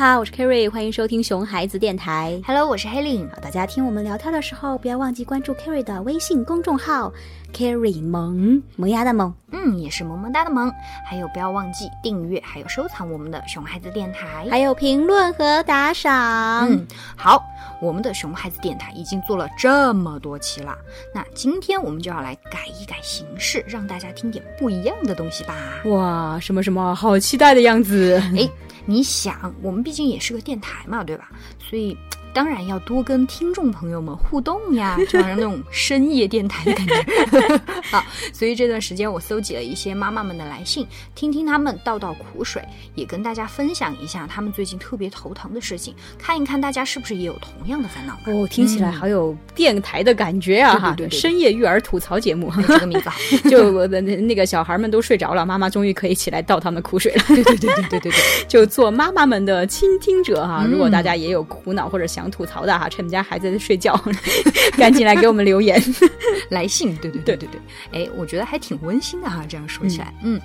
好，我是 Kerry，欢迎收听熊孩子电台。Hello，我是黑令。好，大家听我们聊天的时候，不要忘记关注 Kerry 的微信公众号 Kerry 萌萌芽的萌。嗯，也是萌萌哒的萌。还有不要忘记订阅，还有收藏我们的熊孩子电台。还有评论和打赏。嗯，好，我们的熊孩子电台已经做了这么多期了，那今天我们就要来改一改形式，让大家听点不一样的东西吧。哇，什么什么，好期待的样子！哎，你想，我们毕竟也是个电台嘛，对吧？所以。当然要多跟听众朋友们互动呀，就好像那种深夜电台的感觉。好，所以这段时间我搜集了一些妈妈们的来信，听听他们倒倒苦水，也跟大家分享一下他们最近特别头疼的事情，看一看大家是不是也有同样的烦恼。哦，听起来好有电台的感觉啊！哈、对对对对深夜育儿吐槽节目，这个名字好，就我的那那个小孩们都睡着了，妈妈终于可以起来倒他们苦水了。对对对对对对对，就做妈妈们的倾听者哈、嗯如果大家也有苦恼或者想吐槽的哈，趁我们家孩子在睡觉，赶紧来给我们留言。来信，对对对对对，哎，我觉得还挺温馨的哈。这样说起来，嗯，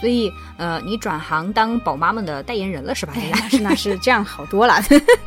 所以呃，你转行当宝妈们的代言人了是吧？哎，那是那是，这样好多了。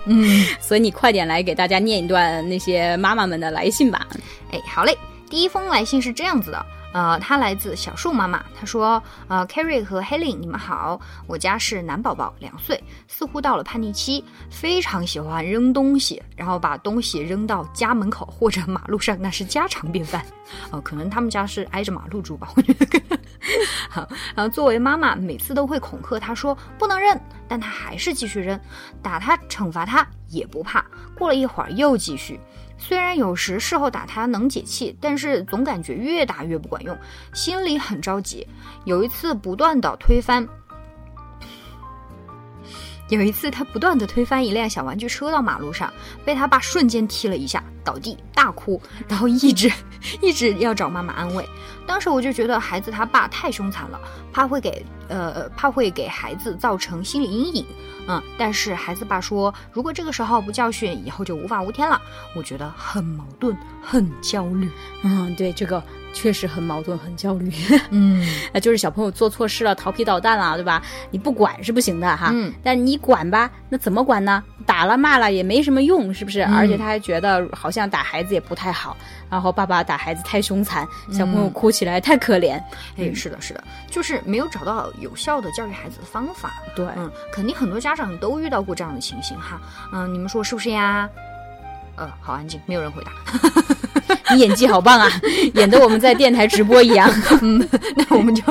嗯，所以你快点来给大家念一段那些妈妈们的来信吧。哎，好嘞，第一封来信是这样子的。呃，他来自小树妈妈，他说：“呃，Carrie 和 Helen，你们好，我家是男宝宝，两岁，似乎到了叛逆期，非常喜欢扔东西，然后把东西扔到家门口或者马路上，那是家常便饭。哦、可能他们家是挨着马路住吧，我觉得。好，然后作为妈妈，每次都会恐吓他说不能扔，但他还是继续扔，打他惩罚他也不怕。过了一会儿又继续。”虽然有时事后打他能解气，但是总感觉越打越不管用，心里很着急。有一次不断的推翻，有一次他不断的推翻一辆小玩具车到马路上，被他爸瞬间踢了一下，倒地大哭，然后一直 一直要找妈妈安慰。当时我就觉得孩子他爸太凶残了，怕会给呃怕会给孩子造成心理阴影。嗯，但是孩子爸说，如果这个时候不教训，以后就无法无天了。我觉得很矛盾，很焦虑。嗯，对，这个确实很矛盾，很焦虑。嗯，啊，就是小朋友做错事了，调皮捣蛋了，对吧？你不管是不行的哈。嗯。但你管吧，那怎么管呢？打了骂了也没什么用，是不是？嗯、而且他还觉得好像打孩子也不太好，然后爸爸打孩子太凶残，小朋友哭起来太可怜。嗯、哎，是的，是的，就是没有找到有效的教育孩子的方法。对，嗯，肯定很多家长都遇到过这样的情形哈。嗯，你们说是不是呀？呃，好安静，没有人回答。你演技好棒啊，演得我们在电台直播一样。嗯，那我们就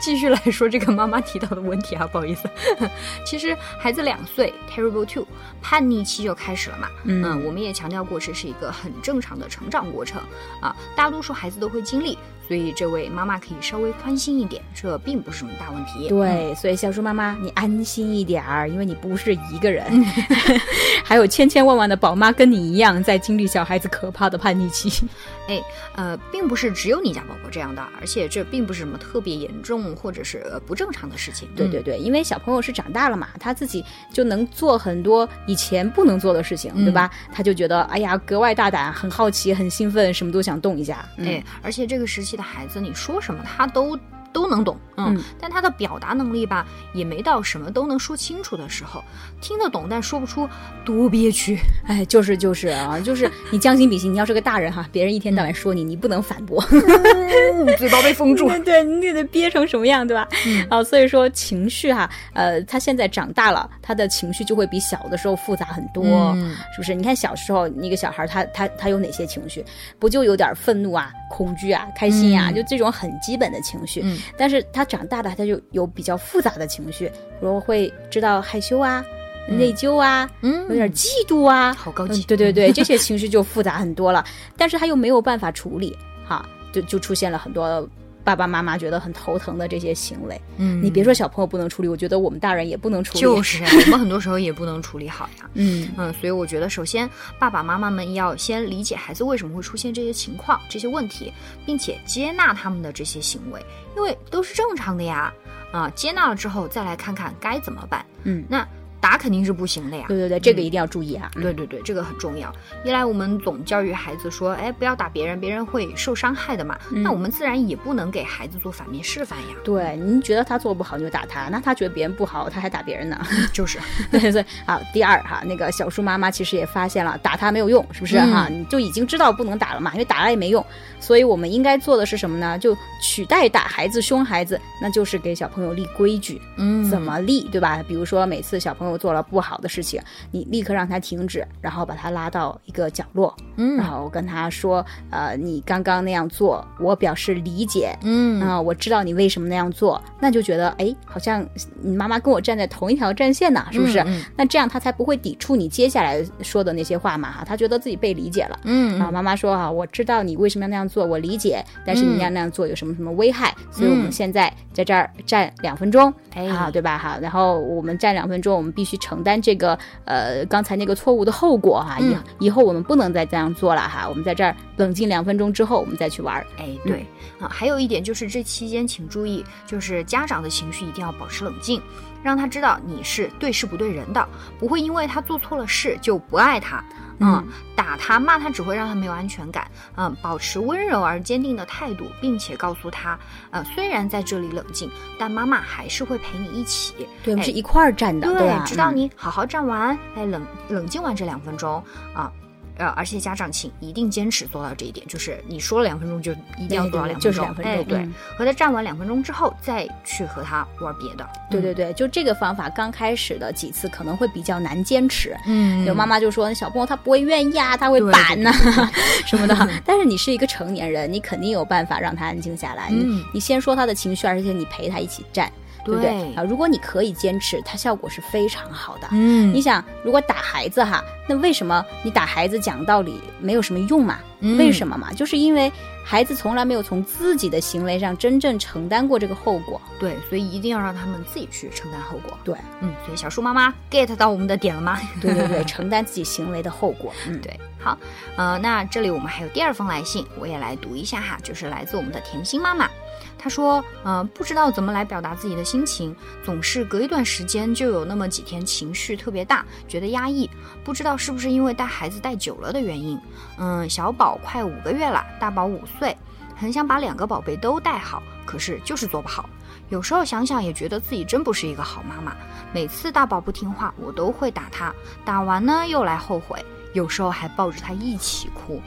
继续来说这个妈妈提到的问题啊，不好意思。其实孩子两岁，terrible two，叛逆期就开始了嘛。嗯,嗯，我们也强调过，这是一个很正常的成长过程啊，大多数孩子都会经历。所以这位妈妈可以稍微宽心一点，这并不是什么大问题。对，所以小猪妈妈，你安心一点儿，因为你不是一个人，还有千千万万的宝妈跟你一样在经历小孩子可怕的叛逆期。哎，呃，并不是只有你家宝宝这样的，而且这并不是什么特别严重或者是不正常的事情。对对对，因为小朋友是长大了嘛，他自己就能做很多以前不能做的事情，嗯、对吧？他就觉得哎呀格外大胆，很好奇，很兴奋，什么都想动一下。嗯、哎，而且这个时期的孩子，你说什么他都都能懂，嗯，嗯但他的表达能力吧，也没到什么都能说清楚的时候，听得懂但说不出，多憋屈。哎，就是就是啊，就是你将心比心，你要是个大人哈，别人一天到晚说你，你不能反驳，嗯、嘴巴被封住，对，你得憋成什么样，对吧？嗯、啊，所以说情绪哈，呃，他现在长大了，他的情绪就会比小的时候复杂很多，嗯、是不是？你看小时候那个小孩，他他他有哪些情绪？不就有点愤怒啊、恐惧啊、开心啊，嗯、就这种很基本的情绪。嗯但是他长大了，他就有比较复杂的情绪，比如会知道害羞啊、内疚啊，嗯，有点嫉妒啊，好高级。嗯、对对对，这些情绪就复杂很多了。但是他又没有办法处理，哈，就就出现了很多爸爸妈妈觉得很头疼的这些行为。嗯，你别说小朋友不能处理，我觉得我们大人也不能处理。就是啊，我们很多时候也不能处理好呀。嗯嗯，所以我觉得，首先爸爸妈妈们要先理解孩子为什么会出现这些情况、这些问题，并且接纳他们的这些行为，因为都是正常的呀。啊，接纳了之后，再来看看该怎么办。嗯，那打肯定是不行的呀。对对对，这个一定要注意啊。对对对，这个很重要。一来我们总教育孩子说，哎，不要打别人，别人会受伤害的嘛。那我们自然也不能给孩子做反面示范呀。对，您觉得他做不好你就打他，那他觉得别人不好，他还打别人呢。就是，对对对。好，第二哈，那个小树妈妈其实也发现了，打他没有用，是不是哈？你就已经知道不能打了嘛，因为打了也没用。所以我们应该做的是什么呢？就取代打孩子、凶孩子，那就是给小朋友立规矩。嗯，怎么立，对吧？比如说每次小朋友做了不好的事情，你立刻让他停止，然后把他拉到一个角落，嗯，然后跟他说，呃，你刚刚那样做，我表示理解，嗯啊，我知道你为什么那样做，那就觉得，哎，好像你妈妈跟我站在同一条战线呢，是不是？那这样他才不会抵触你接下来说的那些话嘛，哈，他觉得自己被理解了，嗯啊，妈妈说哈，我知道你为什么要那样做，我理解，但是你要那样做有什么什么危害，所以我们现在在这儿站两分钟，哎，啊，对吧？哈，然后我们站两分钟，我们必须承担这个呃刚才那个错误的后果哈，以以后我们不能再这样做了哈，我们在这儿冷静两分钟之后，我们再去玩儿。哎，对啊，还有一点就是这期间请注意，就是家长的情绪一定要保持冷静，让他知道你是对事不对人的，不会因为他做错了事就不爱他。嗯，打他骂他只会让他没有安全感。嗯，保持温柔而坚定的态度，并且告诉他，呃，虽然在这里冷静，但妈妈还是会陪你一起。对，我们是一块儿站的，对直到你好好站完，哎，冷冷静完这两分钟啊。呃，而且家长请一定坚持做到这一点，就是你说了两分钟就一定要做到两分钟，哎，对，和他站完两分钟之后再去和他玩别的。对对对，就这个方法刚开始的几次可能会比较难坚持，嗯，有妈妈就说小朋友他不会愿意啊，他会板呐 什么的。但是你是一个成年人，你肯定有办法让他安静下来。你你先说他的情绪，而且你陪他一起站。对不对啊？如果你可以坚持，它效果是非常好的。嗯，你想，如果打孩子哈，那为什么你打孩子讲道理没有什么用嘛？为什么嘛？就是因为孩子从来没有从自己的行为上真正承担过这个后果。对，所以一定要让他们自己去承担后果。对，嗯，所以小树妈妈 get 到我们的点了吗？对对对，承担自己行为的后果。嗯，对。好，呃，那这里我们还有第二封来信，我也来读一下哈，就是来自我们的甜心妈妈。他说：“嗯，不知道怎么来表达自己的心情，总是隔一段时间就有那么几天情绪特别大，觉得压抑。不知道是不是因为带孩子带久了的原因。嗯，小宝快五个月了，大宝五岁，很想把两个宝贝都带好，可是就是做不好。有时候想想也觉得自己真不是一个好妈妈。每次大宝不听话，我都会打他，打完呢又来后悔，有时候还抱着他一起哭。”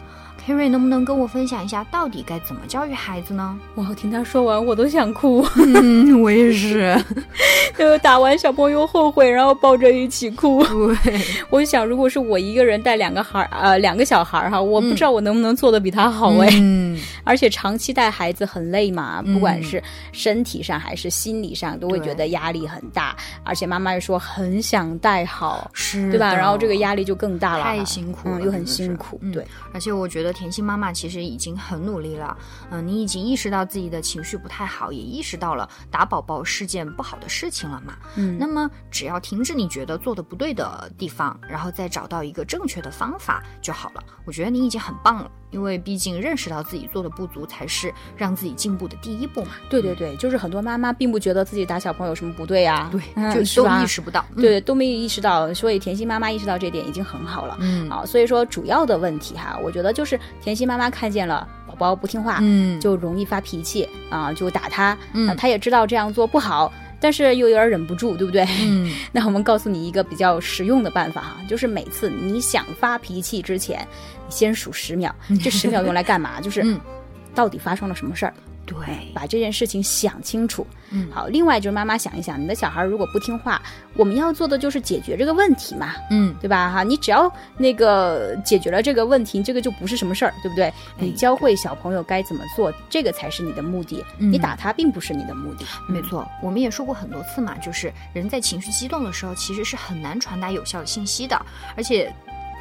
Harry 能不能跟我分享一下，到底该怎么教育孩子呢？我，听他说完我都想哭。嗯，我也是。就打完小朋友后悔，然后抱着一起哭。对，我就想，如果是我一个人带两个孩儿，呃，两个小孩儿哈，我不知道我能不能做的比他好哎。嗯。而且长期带孩子很累嘛，不管是身体上还是心理上，都会觉得压力很大。而且妈妈又说很想带好，是，对吧？然后这个压力就更大了，太辛苦，嗯，又很辛苦。对，而且我觉得甜心妈妈其实已经很努力了。嗯，你已经意识到自己的情绪不太好，也意识到了打宝宝是件不好的事情了嘛。嗯，那么只要停止你觉得做的不对的地方，然后再找到一个正确的方法就好了。我觉得你已经很棒了。因为毕竟认识到自己做的不足，才是让自己进步的第一步嘛。对对对，就是很多妈妈并不觉得自己打小朋友有什么不对啊，对，就都意识不到，对，都没有意识到。所以甜心妈妈意识到这点已经很好了。嗯，啊，所以说主要的问题哈，我觉得就是甜心妈妈看见了宝宝不听话，嗯，就容易发脾气啊，就打他。嗯，他也知道这样做不好。但是又有点忍不住，对不对？嗯，那我们告诉你一个比较实用的办法哈，就是每次你想发脾气之前，你先数十秒。这十秒用来干嘛？就是到底发生了什么事儿？对，把这件事情想清楚。嗯，好。另外就是妈妈想一想，你的小孩如果不听话，我们要做的就是解决这个问题嘛。嗯，对吧？哈，你只要那个解决了这个问题，这个就不是什么事儿，对不对？你教会小朋友该怎么做，这个才是你的目的。你打他并不是你的目的。没错，我们也说过很多次嘛，就是人在情绪激动的时候，其实是很难传达有效的信息的，而且。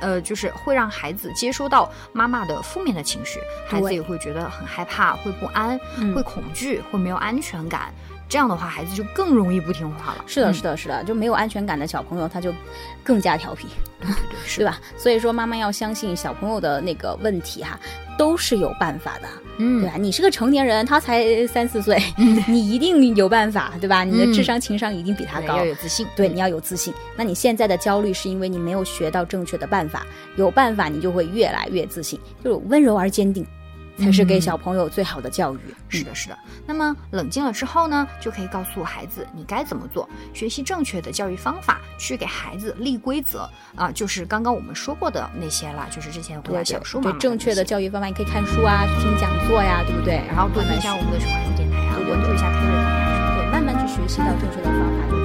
呃，就是会让孩子接收到妈妈的负面的情绪，孩子也会觉得很害怕，会不安，会恐惧，会没有安全感。这样的话，孩子就更容易不听话了。是的，是的，是的，就没有安全感的小朋友，他就更加调皮，对对对，对吧？所以说，妈妈要相信小朋友的那个问题哈，都是有办法的，嗯对吧？你是个成年人，他才三四岁，你一定有办法，对吧？你的嗯智商、情商一定比他高，要有自信。对，你要有自信。那你现在的焦虑是因为你没有学到正确的办法，有办法你就会越来越自信，就是温柔而坚定，才是给嗯小朋友最好的教育。是的，是的。那么冷静了之后呢，就可以告诉孩子你该怎么做，学习正确的教育方法，去给孩子立规则啊，就是刚刚我们说过的那些啦，就是之前回答对对小树妈妈正确的教育方法，你可以看书啊，去听讲座呀，对不对？然后多听一下我们的熊孩子电台啊，关注一下 Kerry 同样对，慢慢去学习到正确的方法，